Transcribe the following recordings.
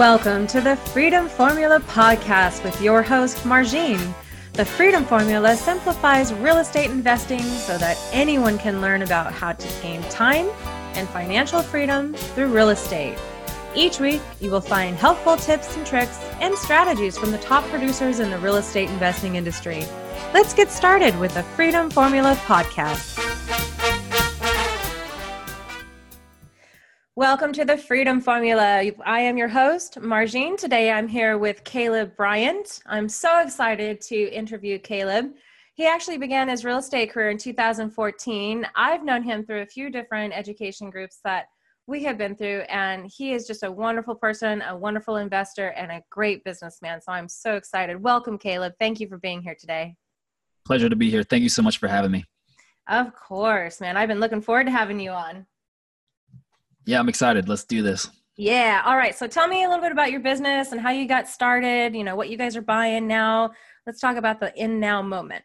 Welcome to the Freedom Formula podcast with your host, Margine. The Freedom Formula simplifies real estate investing so that anyone can learn about how to gain time and financial freedom through real estate. Each week, you will find helpful tips and tricks and strategies from the top producers in the real estate investing industry. Let's get started with the Freedom Formula podcast. Welcome to the Freedom Formula. I am your host, Margine. Today I'm here with Caleb Bryant. I'm so excited to interview Caleb. He actually began his real estate career in 2014. I've known him through a few different education groups that we have been through, and he is just a wonderful person, a wonderful investor, and a great businessman. So I'm so excited. Welcome, Caleb. Thank you for being here today. Pleasure to be here. Thank you so much for having me. Of course, man. I've been looking forward to having you on. Yeah, I'm excited. Let's do this. Yeah. All right. So tell me a little bit about your business and how you got started, you know, what you guys are buying now. Let's talk about the in now moment.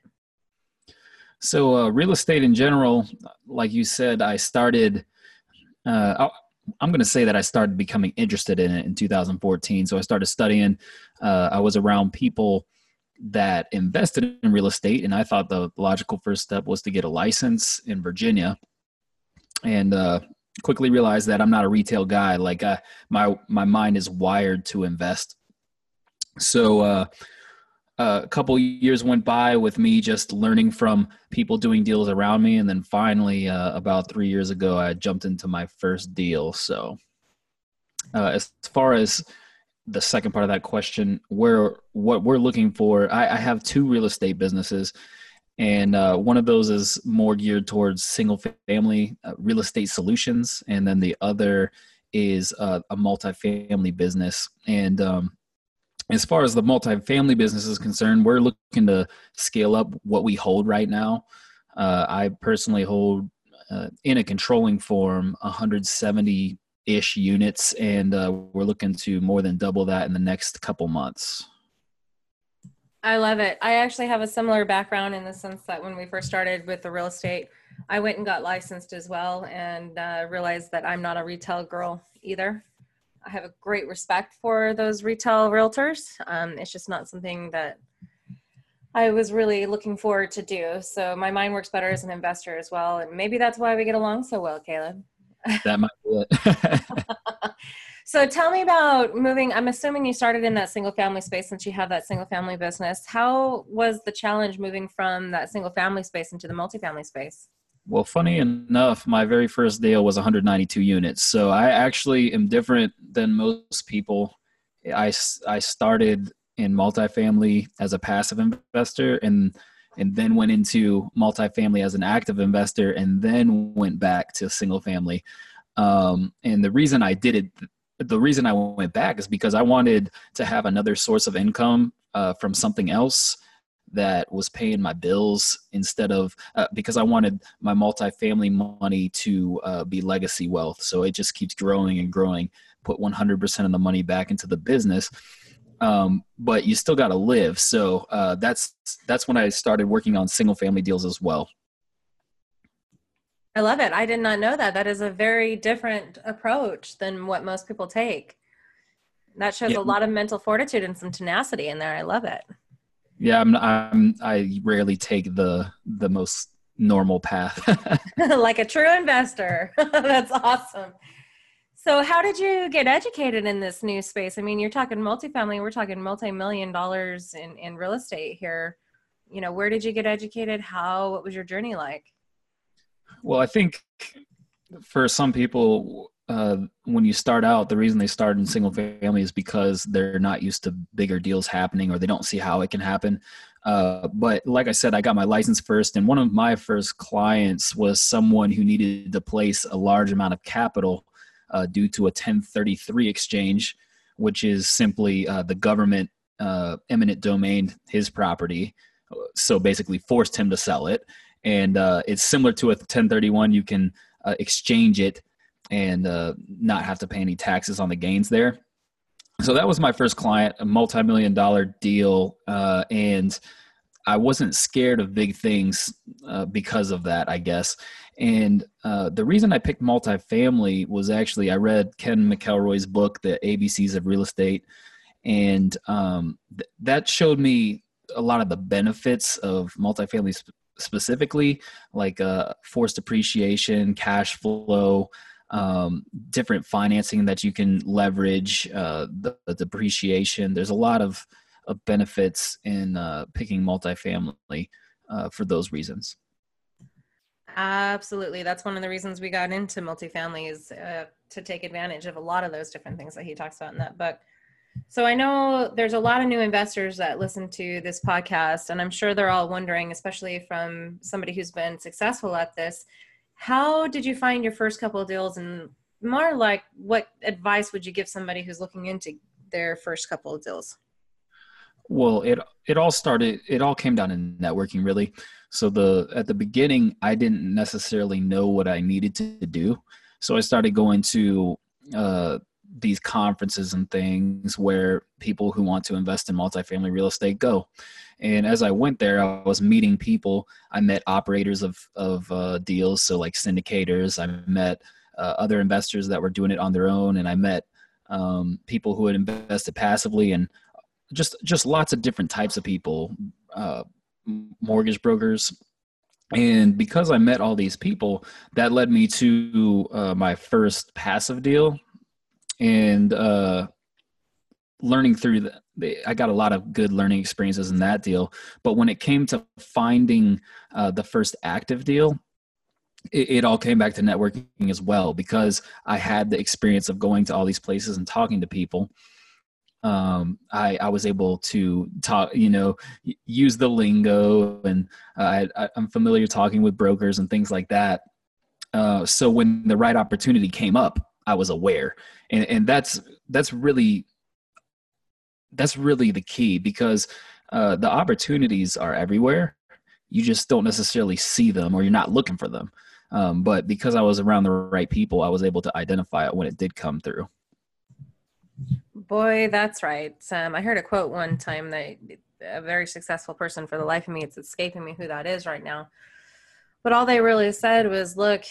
So, uh, real estate in general, like you said, I started, uh, I'm going to say that I started becoming interested in it in 2014. So, I started studying. Uh, I was around people that invested in real estate, and I thought the logical first step was to get a license in Virginia. And uh, quickly realized that I'm not a retail guy. Like uh, my my mind is wired to invest. So uh, a couple years went by with me just learning from people doing deals around me, and then finally, uh, about three years ago, I jumped into my first deal. So uh, as far as the second part of that question, where what we're looking for, I, I have two real estate businesses and uh, one of those is more geared towards single family uh, real estate solutions. And then the other is uh, a multifamily business. And um, as far as the multifamily business is concerned we're looking to scale up what we hold right now. Uh, i personally hold uh, in a controlling form 170 ish units. And uh, we're looking to more than double that in the next couple months I love it. I actually have a similar background in the sense that when we first started with the real estate, I went and got licensed as well and uh, realized that I'm not a retail girl either. I have a great respect for those retail realtors. Um, it's just not something that I was really looking forward to do. So my mind works better as an investor as well. And maybe that's why we get along so well, Caleb. That might be it. So tell me about moving. I'm assuming you started in that single family space since you have that single family business. How was the challenge moving from that single family space into the multifamily space? Well, funny enough, my very first deal was 192 units. So I actually am different than most people. I, I started in multifamily as a passive investor and and then went into multifamily as an active investor and then went back to single family. Um, and the reason I did it the reason I went back is because I wanted to have another source of income uh, from something else that was paying my bills instead of uh, because I wanted my multifamily money to uh, be legacy wealth. So it just keeps growing and growing. Put 100% of the money back into the business, um, but you still got to live. So uh, that's that's when I started working on single family deals as well. I love it. I did not know that. That is a very different approach than what most people take. That shows yeah. a lot of mental fortitude and some tenacity in there. I love it. Yeah, I'm, I'm I rarely take the the most normal path. like a true investor. That's awesome. So, how did you get educated in this new space? I mean, you're talking multifamily, we're talking multi-million dollars in in real estate here. You know, where did you get educated? How what was your journey like? Well, I think for some people, uh, when you start out, the reason they start in single family is because they're not used to bigger deals happening or they don't see how it can happen. Uh, but like I said, I got my license first, and one of my first clients was someone who needed to place a large amount of capital uh, due to a 1033 exchange, which is simply uh, the government uh, eminent domain his property. So basically, forced him to sell it and uh, it's similar to a 1031. You can uh, exchange it and uh, not have to pay any taxes on the gains there. So that was my first client, a multi-million dollar deal, uh, and I wasn't scared of big things uh, because of that, I guess. And uh, the reason I picked multifamily was actually I read Ken McElroy's book, The ABCs of Real Estate, and um, th- that showed me a lot of the benefits of multifamily sp- specifically, like uh, forced appreciation, cash flow, um, different financing that you can leverage, uh, the, the, depreciation. There's a lot of, of benefits in uh, picking multifamily uh, for those reasons. Absolutely. That's one of the reasons we got into multifamily is uh, to take advantage of a lot of those different things that he talks about in that book. So I know there's a lot of new investors that listen to this podcast, and I'm sure they're all wondering, especially from somebody who's been successful at this, how did you find your first couple of deals? And more like what advice would you give somebody who's looking into their first couple of deals? Well it it all started it all came down to networking really. So the at the beginning i didn't necessarily know what i needed to do. So i started going to uh, these conferences and things where people who want to invest in multifamily real estate go and as I went there, I was meeting people. I met operators of of uh, deals, so like syndicators. I met uh, other investors that were doing it on their own, and I met um, people who had invested passively, and just just lots of different types of people, uh, mortgage brokers. And because I met all these people, that led me to uh, my first passive deal, and uh, learning through the, I got a lot of good learning experiences in that deal. But when it came to finding uh, the first active deal, it, it, all came back to networking as well because I had the experience of going to all these places and talking to people. Um, I, I was able to talk, you know, use the lingo, and uh, I, I'm familiar talking with brokers and things like that. Uh, so when the right opportunity came up, I was aware, and, and that's that's really that's really the key because uh, the opportunities are everywhere. You just don't necessarily see them or you're not looking for them. Um, but because I was around the right people, I was able to identify it when it did come through. Boy, that's right. Um, I heard a quote one time that a very successful person, for the life of me, it's escaping me who that is right now. But all they really said was, look,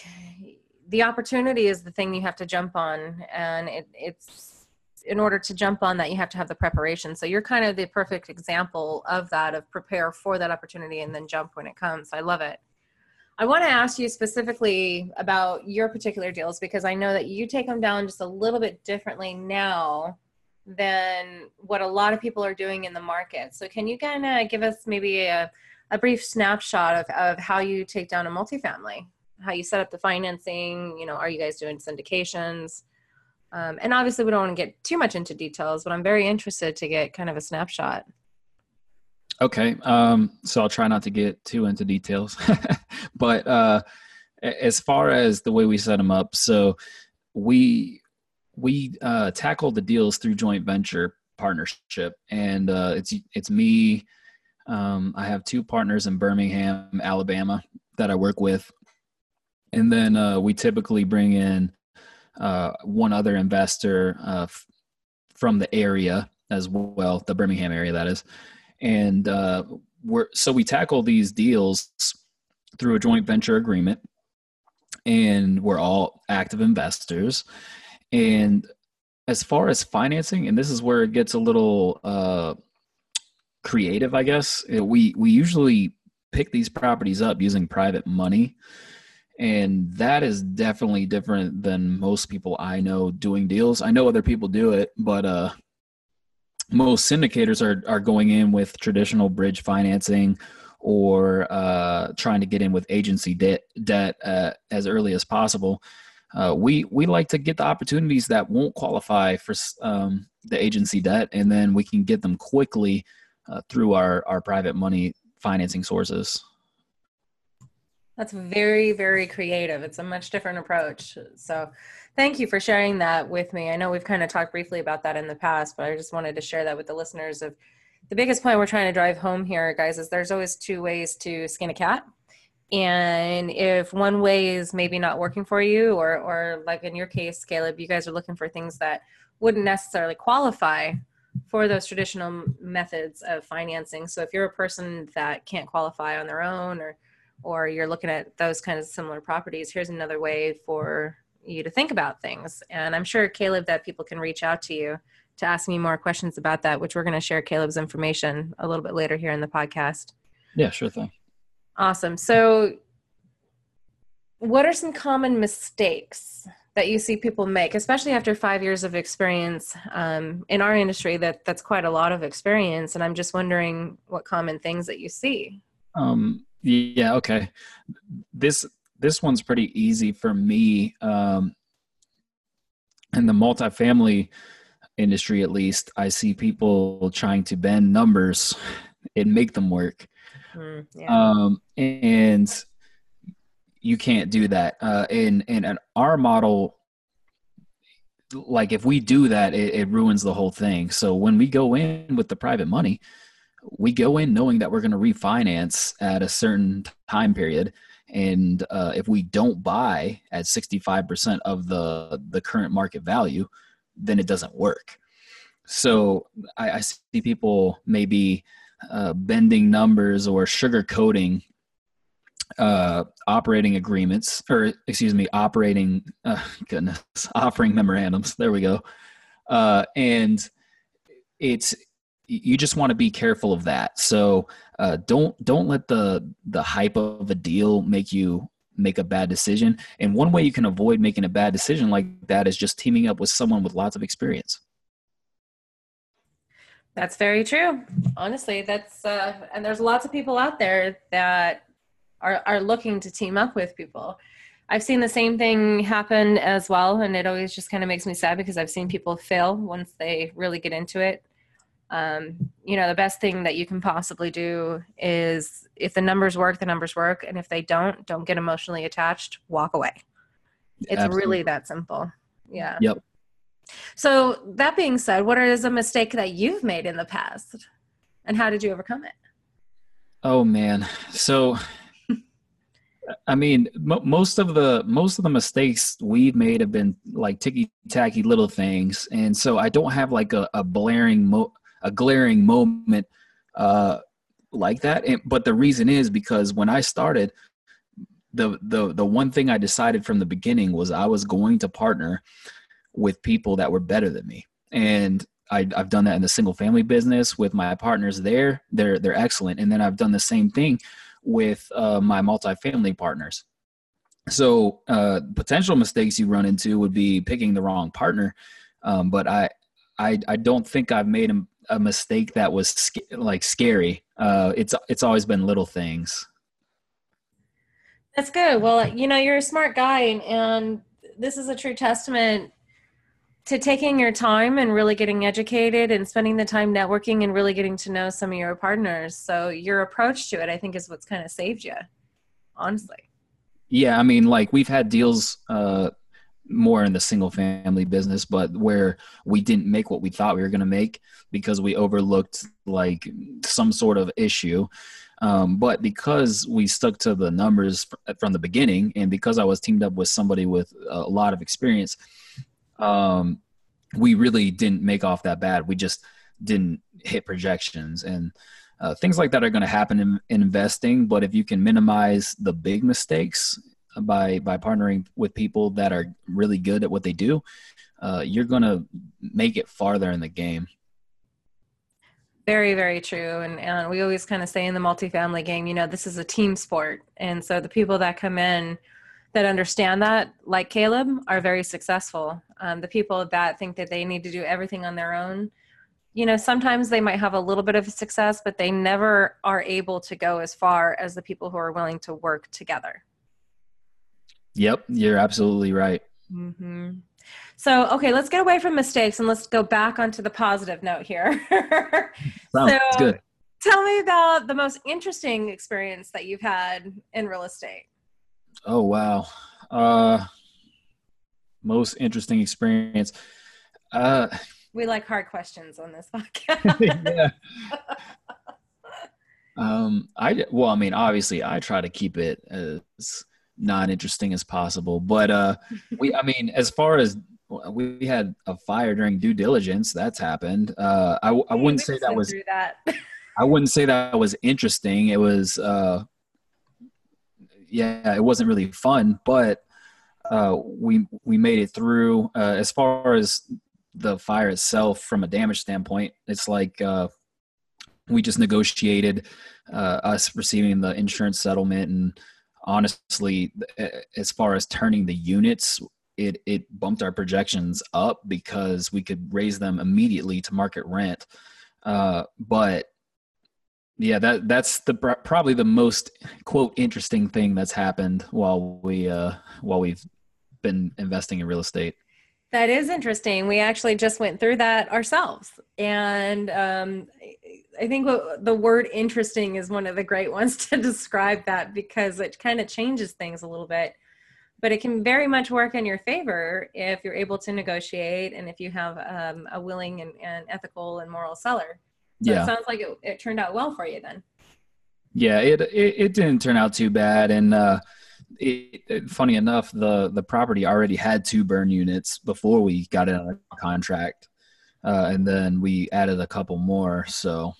the opportunity is the thing you have to jump on. And it, it's in order to jump on that you have to have the preparation. So you're kind of the perfect example of that of prepare for that opportunity and then jump when it comes. I love it. I want to ask you specifically about your particular deals because i know that you take them down just a little bit differently now than what a lot of people are doing in the market. So can you kind of give us maybe a, a brief snapshot of, of how you take down a multifamily how you set up the financing you know are you guys doing syndications um, and obviously, we don't want to get too much into details, but I'm very interested to get kind of a snapshot. Okay. Um, so I'll try not to get too into details. but uh, as far as the way we set them up, so we we uh, tackle the deals through joint venture partnership, and uh, it's it's me. Um, I have two partners in Birmingham, Alabama, that I work with, and then uh, we typically bring in uh, one other investor uh, f- from the area as well, the Birmingham area, that is. And uh, we're so we tackle these deals through a joint venture agreement, and we're all active investors. And as far as financing, and this is where it gets a little uh, creative, I guess. We we usually pick these properties up using private money and that is definitely different than most people i know doing deals i know other people do it but uh most syndicators are are going in with traditional bridge financing or uh trying to get in with agency debt debt uh, as early as possible uh, we we like to get the opportunities that won't qualify for um, the agency debt, and then we can get them quickly uh, through our our private money financing sources. That's very, very creative. It's a much different approach. So, thank you for sharing that with me. I know we've kind of talked briefly about that in the past, but I just wanted to share that with the listeners of the biggest point we're trying to drive home here, guys, is there's always two ways to skin a cat. And if one way is maybe not working for you, or, or like in your case, Caleb, you guys are looking for things that wouldn't necessarily qualify for those traditional methods of financing. So if you're a person that can't qualify on their own or or you're looking at those kinds of similar properties, here's another way for you to think about things. And I'm sure Caleb that people can reach out to you to ask me more questions about that, which we're going to share Caleb's information a little bit later here in the podcast. Yeah, sure thing. Awesome. So what are some common mistakes that you see people make, especially after five years of experience um, in our industry? That that's quite a lot of experience, and I'm just wondering what common things that you see. Um, yeah. Okay. This this one's pretty easy for me. Um, in the multifamily industry, at least, I see people trying to bend numbers and make them work. Mm, yeah. um, and you can't do that. Uh, in in our model, like if we do that, it, it ruins the whole thing. So when we go in with the private money, we go in knowing that we're going to refinance at a certain time period and uh, if we don't buy at 65% of the the current market value then it doesn't work so i, I see people maybe uh, bending numbers or sugarcoating uh, operating agreements, or excuse me, operating uh, goodness, offering memorandums. There we go. Uh, and it's you just want to be careful of that. So uh, don't don't let the the hype of a deal make you make a bad decision. And one way you can avoid making a bad decision like that is just teaming up with someone with lots of experience. That's very true. Honestly, that's uh, and there's lots of people out there that are, are looking to team up with people. I've seen the same thing happen as well, and it always just kind of makes me sad because I've seen people fail once they really get into it. Um, you know, the best thing that you can possibly do is if the numbers work, the numbers work, and if they don't, don't get emotionally attached, walk away. It's Absolutely. really that simple. Yeah. Yep. So, that being said, what is a mistake that you've made in the past, and how did you overcome it? Oh man, so I mean, m- most of the most of the mistakes we've made have been like ticky tacky little things, and so I don't have like a, a blaring mo- a glaring moment uh, like that. And, but the reason is because when I started, the the the one thing I decided from the beginning was I was going to partner with people that were better than me, and I, have done that in the single family business with my partners there. They're they're excellent, and then I've done the same thing with uh, my multifamily partners. So uh, potential mistakes you run into would be picking the wrong partner. Um, but I, I, I don't think I've made a mistake that was sc- like scary. Uh, it's it's always been little things. That's good. Well, you know, you're a smart guy, and, and this is a true testament to taking your time and really getting educated and spending the time networking and really getting to know some of your partners. So your approach to it, I think, is what's kind of saved you, honestly. Yeah, I mean, like we've had deals uh, more in the single family business, but where we didn't make what we thought we were going to make because we overlooked like some sort of issue. Um, but because we stuck to the numbers from the beginning, and because I was teamed up with somebody with a lot of experience, um, we really didn't make off that bad. We just didn't hit projections and uh, things like that are going to happen in, in, investing. But if you can minimize the big mistakes by by partnering with people that are really good at what they do, uh, you're going to make it farther in the game. Very, very true. And, and we always kind of say in the multifamily game, you know, this is a team sport. And so the people that come in that understand that, like Caleb, are very successful. Um, the people that think that they need to do everything on their own, you know, sometimes they might have a little bit of success, but they never are able to go as far as the people who are willing to work together. Yep, you're absolutely right. Mm-hmm. So, okay, let's get away from mistakes and let's go back onto the positive note here. Sounds so, good. Tell me about the most interesting experience that you've had in real estate. Oh wow. Uh most interesting experience. Uh we like hard questions on this podcast. yeah. um I well, I mean, obviously I try to keep it as non interesting as possible. But uh we I mean, as far as we had a fire during due diligence. That's happened. Uh, I, I wouldn't say that was that. I wouldn't say that was interesting. It was, uh, yeah, it wasn't really fun, but uh, we we made it through. Uh, as far as the fire itself, from a damage standpoint, it's like uh, we just negotiated uh, us receiving the insurance settlement, and honestly, as far as turning the units, it it bumped our projections up because we could raise them immediately to market rent. Uh, but yeah, that that's the probably the most quote interesting thing that's happened while we uh, while we've been investing in real estate. That is interesting. We actually just went through that ourselves, and um, I think what, the word "interesting" is one of the great ones to describe that because it kind of changes things a little bit but it can very much work in your favor if you're able to negotiate and if you have um, a willing and, and, ethical and moral seller. So yeah. it sounds like it, it, turned out well for you then. Yeah, it, it, it didn't turn out too bad. And uh, it, it, funny enough, the, the property already had two burn units before we got it on a contract. Uh, and then we added a couple more. So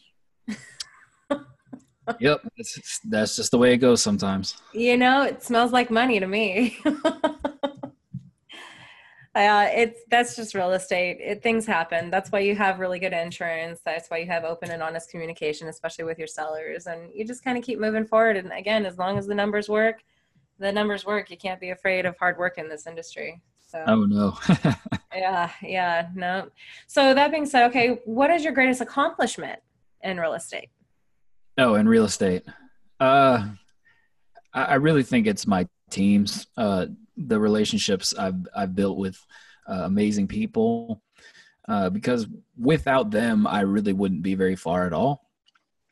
yep, that's, that's just the way it goes sometimes. You know, it smells like money to me. Uh, it's that's just real estate. It, things happen. That's why you have really good insurance. That's why you have open and honest communication, especially with your sellers. And you just kind of keep moving forward. And again, as long as the numbers work, the numbers work. You can't be afraid of hard work in this industry. So. Oh no. yeah, yeah, no. So that being said, okay, what is your greatest accomplishment in real estate? Oh, in real estate. Uh, I really think it's my teams, uh, the relationships I've I've built with uh, amazing people. Uh, because without them, I really wouldn't be very far at all.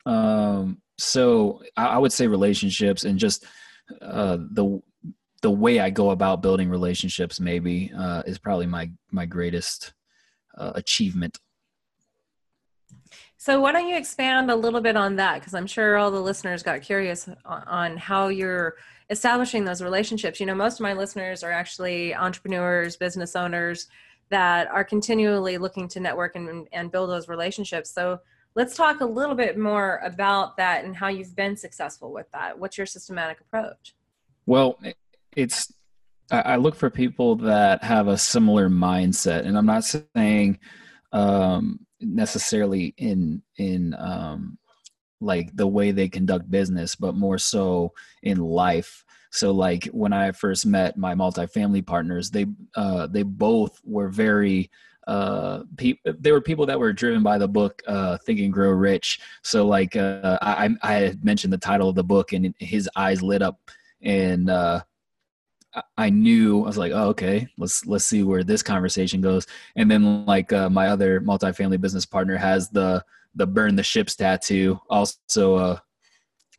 Um, so I, I, would say relationships and just uh, the the way I go about building relationships maybe uh, is probably my my greatest uh, achievement so why don't you expand a little bit on that? Because I'm sure all the listeners got curious on how you're establishing those relationships. You know, most of my listeners are actually entrepreneurs, business owners that are continually looking to network and, and build those relationships. So let's talk a little bit more about that and how you've been successful with that. What's your systematic approach? Well, it's I look for people that have a similar mindset, and I'm not saying um, necessarily in in um, like the way they conduct business, but more so in life. So like when I first met my multifamily partners, they uh, they both were very uh pe- they were people that were driven by the book uh think and grow rich so like uh i i mentioned the title of the book and his eyes lit up and uh I knew I was like, oh, okay, let's let's see where this conversation goes. And then like uh, my other multifamily business partner has the the burn the ships tattoo, also uh,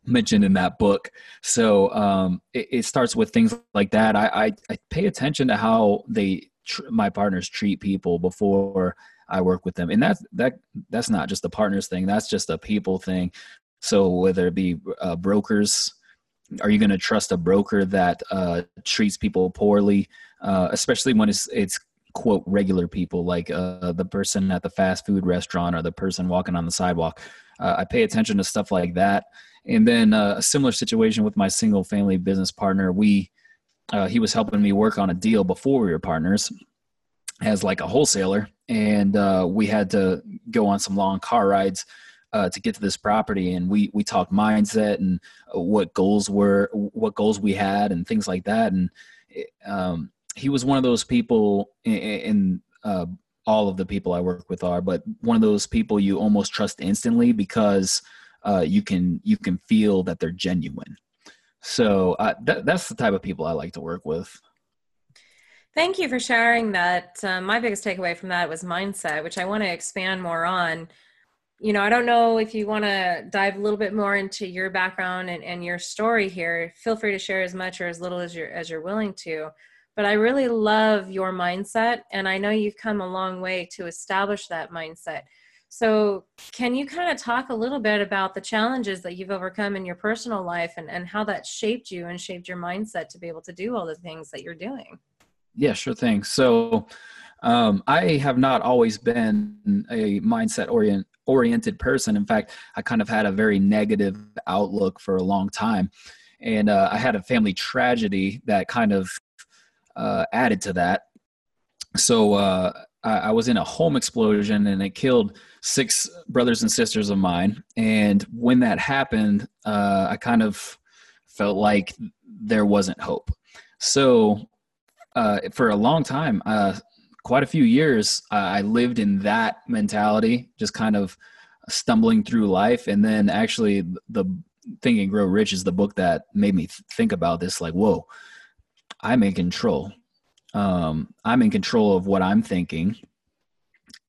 mentioned in that book. So um, it, it, starts with things like that. I, I, I pay attention to how they tr- my partners treat people before I work with them, and that's that that's not just a partners thing. That's just a people thing. So whether it be uh, brokers are you going to trust a broker that uh, treats people poorly, uh, especially when it's it's quote regular people like uh, the person at the fast food restaurant or the person walking on the sidewalk? Uh, I pay attention to stuff like that. And then uh, a similar situation with my single family business partner. We uh, he was helping me work on a deal before we were partners as like a wholesaler, and we had to go on some long car rides uh, to get to this property. And we we talked mindset and uh, what goals were what goals we had and things like that. And um, he was one of those people in, uh, all of the people I work with are but one of those people you almost trust instantly because uh, you can you can feel that they're genuine so uh, that, that's the type of people I like to work with Thank you for sharing that. Uh, my biggest takeaway from that was mindset, which I want to expand more on you know, I don't know if you want to dive a little bit more into your background and, and your story here. Feel free to share as much or as little as you're as you're willing to. But I really love your mindset, and I know you've come a long way to establish that mindset. So, can you kind of talk a little bit about the challenges that you've overcome in your personal life and, and how that shaped you and shaped your mindset to be able to do all the things that you're doing? Yeah, sure thing. So, um, I have not always been a mindset orient, oriented person. In fact, I kind of had a very negative outlook for a long time. And uh, I had a family tragedy that kind of uh, added to that. So uh, I, was in a home explosion and it killed six brothers and sisters of mine. And when that happened, uh, I kind of felt like there wasn't hope. So uh, for a long time, uh, quite a few years, I lived in that mentality, just kind of stumbling through life. And then actually, the Think and Grow Rich is the book that made me think about this. Like, whoa, I'm in control. Um, I'm in control of what I'm thinking,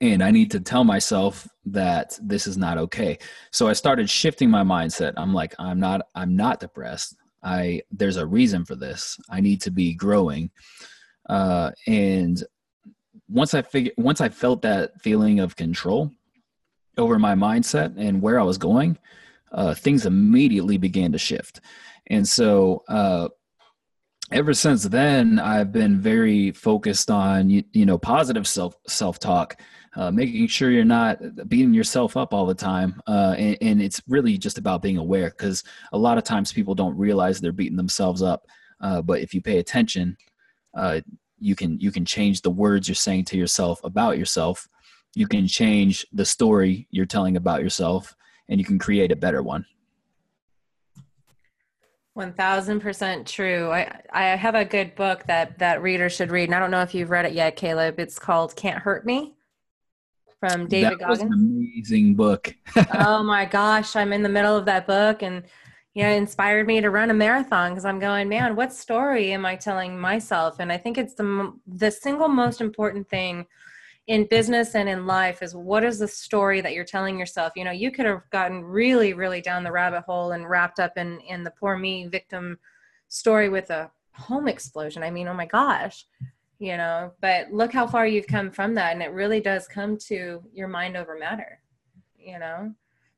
and I need to tell myself that this is not okay. So I started shifting my mindset. I'm like, I'm not. I'm not depressed. I there's a reason for this. I need to be growing. Uh, and once I figured, once I felt that feeling of control over my mindset and where I was going, uh, things immediately began to shift. And so, uh, ever since then, I've been very focused on you, you know positive self self talk, uh, making sure you're not beating yourself up all the time. Uh, and, and, it's really just about being aware because a lot of times people don't realize they're beating themselves up. Uh, but if you pay attention, uh, you can you can change the words you're saying to yourself about yourself. You can change the story you're telling about yourself, and you can create a better one. 1000% true. I, I have a good book that that readers should read. And I don't know if you've read it yet, Caleb. It's called Can't Hurt Me from David that Goggins. Was an amazing book. oh my gosh, I'm in the middle of that book and you know, inspired me to run a marathon because I'm going, man, what story am I telling myself? And I think it's the the single most important thing in business and in life is what is the story that you're telling yourself? You know, you could have gotten really, really down the rabbit hole and wrapped up in in the poor me victim story with a home explosion. I mean, oh my gosh, you know, but look how far you've come from that, and it really does come to your mind over matter. You know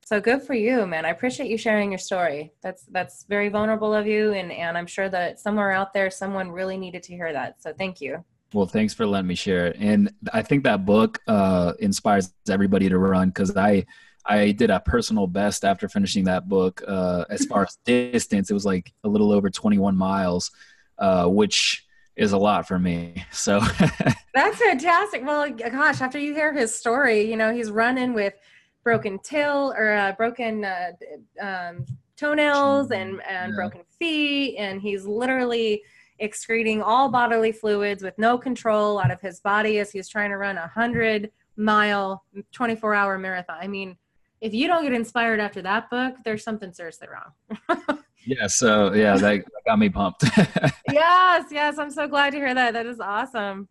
so good for you man i appreciate you sharing your story that's that's very vulnerable of you and and i'm sure that somewhere out there someone really needed to hear that so thank you well thanks for letting me share it and i think that book uh inspires everybody to run because i i did a personal best after finishing that book uh as far as distance it was like a little over 21 miles uh which is a lot for me so that's fantastic well gosh after you hear his story you know he's running with broken tail or uh, broken uh, um, toenails and, and yeah. broken feet. And he's literally excreting all bodily fluids with no control out of his body as he's trying to run a hundred mile, 24 hour marathon. I mean, if you don't get inspired after that book, there's something seriously wrong. yeah. So yeah, that got me pumped. yes. Yes. I'm so glad to hear that. That is awesome.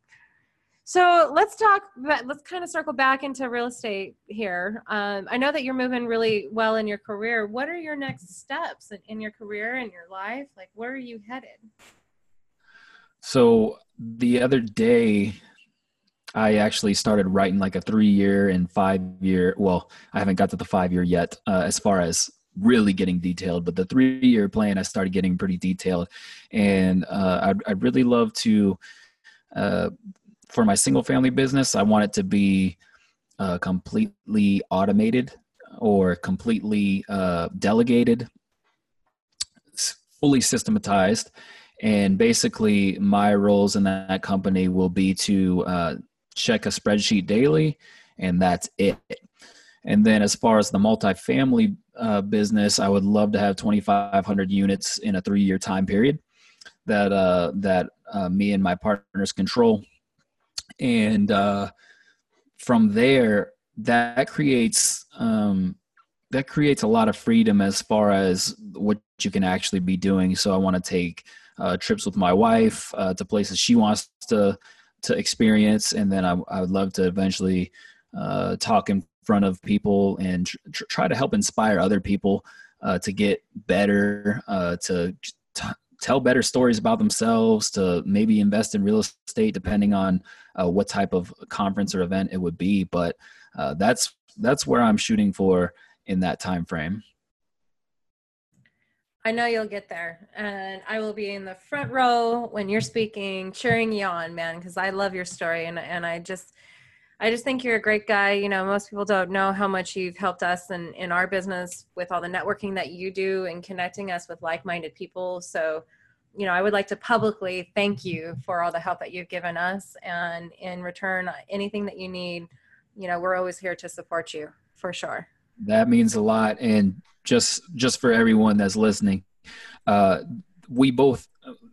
So let's talk, let's kind of circle back into real estate here. Um, I know that you're moving really well in your career. What are your next steps in, in your career and your life? Like, where are you headed? So the other day, I actually started writing like a three year and five year. Well, I haven't got to the five year yet uh, as far as really getting detailed, but the three year plan, I started getting pretty detailed. And uh, I'd, I'd really love to uh, for my single family business, I want it to be uh, completely automated or completely uh, delegated, fully systematized. And basically, my roles in that company will be to uh, check a spreadsheet daily, and that's it. And then, as far as the multifamily uh, business, I would love to have 2,500 units in a three-year time period that uh, that uh, me and my partners control and uh, from there that creates um, that creates a lot of freedom as far as what you can actually be doing so i want to take uh, trips with my wife uh, to places she wants to to experience. And then i, I would love to eventually uh, talk in front of people and tr- try to help inspire other people uh, to get better uh, to t- tell better stories about themselves to maybe invest in real estate depending on uh, what type of conference or event it would be. But that's that's where i'm shooting for in that time frame I know you'll get there. And I will be in the front row when you're speaking, cheering you on, man, because I love your story. And, and I just, I just think you're a great guy. You know, most people don't know how much you've helped us in, in our business with all the networking that you do and connecting us with like minded people. So, you know, I would like to publicly thank you for all the help that you've given us. And in return, anything that you need, you know, we're always here to support you for sure. That means a lot. And just just for everyone that's listening, uh, we both,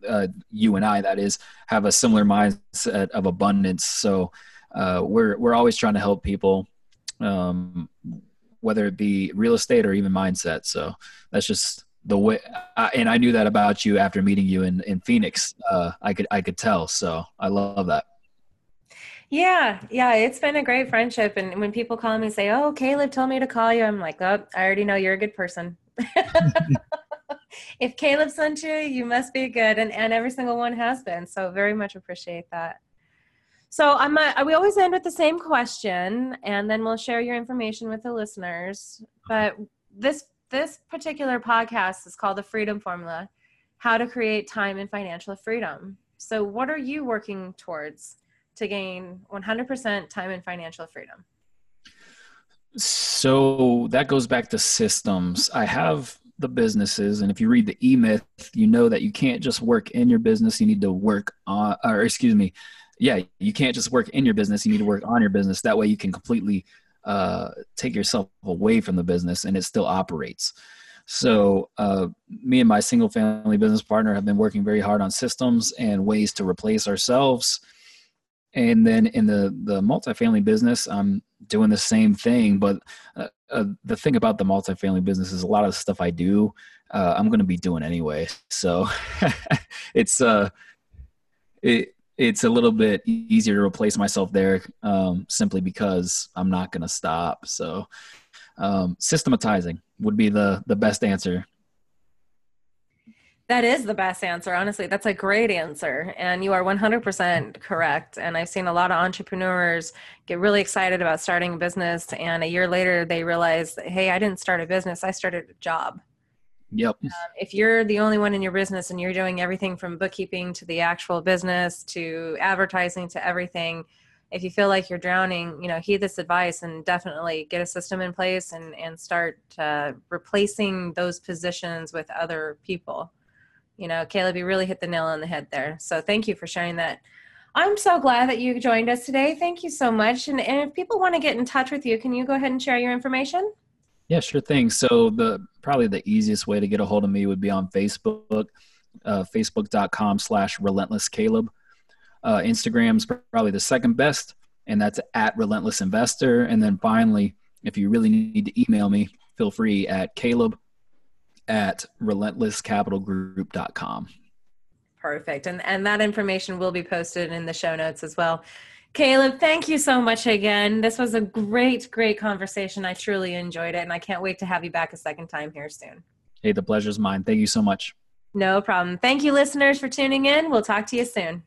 uh, you and I, that is, have a similar mindset of abundance. So uh, we're we're always trying to help people, um, whether it be real estate or even mindset. So that's just the way. I, and I knew that about you after meeting you in in Phoenix. Uh, I could I could tell. So I love that. Yeah, yeah, it's been a great friendship. And when people call me and say, "Oh, Caleb told me to call you," I'm like, "Oh, I already know you're a good person." if Caleb sent you, you must be good, and and every single one has been. So very much appreciate that. So I'm a, we always end with the same question, and then we'll share your information with the listeners. But this this particular podcast is called the Freedom Formula: How to Create Time and Financial Freedom. So, what are you working towards to gain 100% time and financial freedom? So that goes back to systems. I have the businesses, and if you read the E Myth, you know that you can't just work in your business. You need to work on, or excuse me, yeah, you can't just work in your business. You need to work on your business. That way, you can completely uh, take yourself away from the business, and it still operates. So, uh, me and my single family business partner have been working very hard on systems and ways to replace ourselves. And then in the the multifamily business, I'm doing the same thing. But uh, uh, the thing about the multifamily business is a lot of the stuff I do, uh, I'm going to be doing anyway. So it's uh, it it's a little bit easier to replace myself there um, simply because I'm not going to stop. So um, systematizing would be the the best answer. That is the best answer, honestly. That's a great answer. And you are 100% correct. And I've seen a lot of entrepreneurs get really excited about starting a business. And a year later, they realize, hey, I didn't start a business, I started a job. Yep. Um, if you're the only one in your business and you're doing everything from bookkeeping to the actual business to advertising to everything, if you feel like you're drowning, you know, heed this advice and definitely get a system in place and, and start uh, replacing those positions with other people. You know, Caleb, you really hit the nail on the head there. So thank you for sharing that. I'm so glad that you joined us today. Thank you so much. And, and if people want to get in touch with you, can you go ahead and share your information? Yeah, sure thing. So the probably the easiest way to get a hold of me would be on Facebook, uh, facebook.com slash relentless Caleb. Uh, Instagram's probably the second best, and that's at relentless investor. And then finally, if you really need to email me, feel free at Caleb at relentlesscapitalgroup.com. Perfect. And and that information will be posted in the show notes as well. Caleb, thank you so much again. This was a great, great conversation. I truly enjoyed it, and I can't wait to have you back a second time here soon. Hey, the pleasure's mine. Thank you so much. No problem. Thank you, listeners, for tuning in. We'll talk to you soon.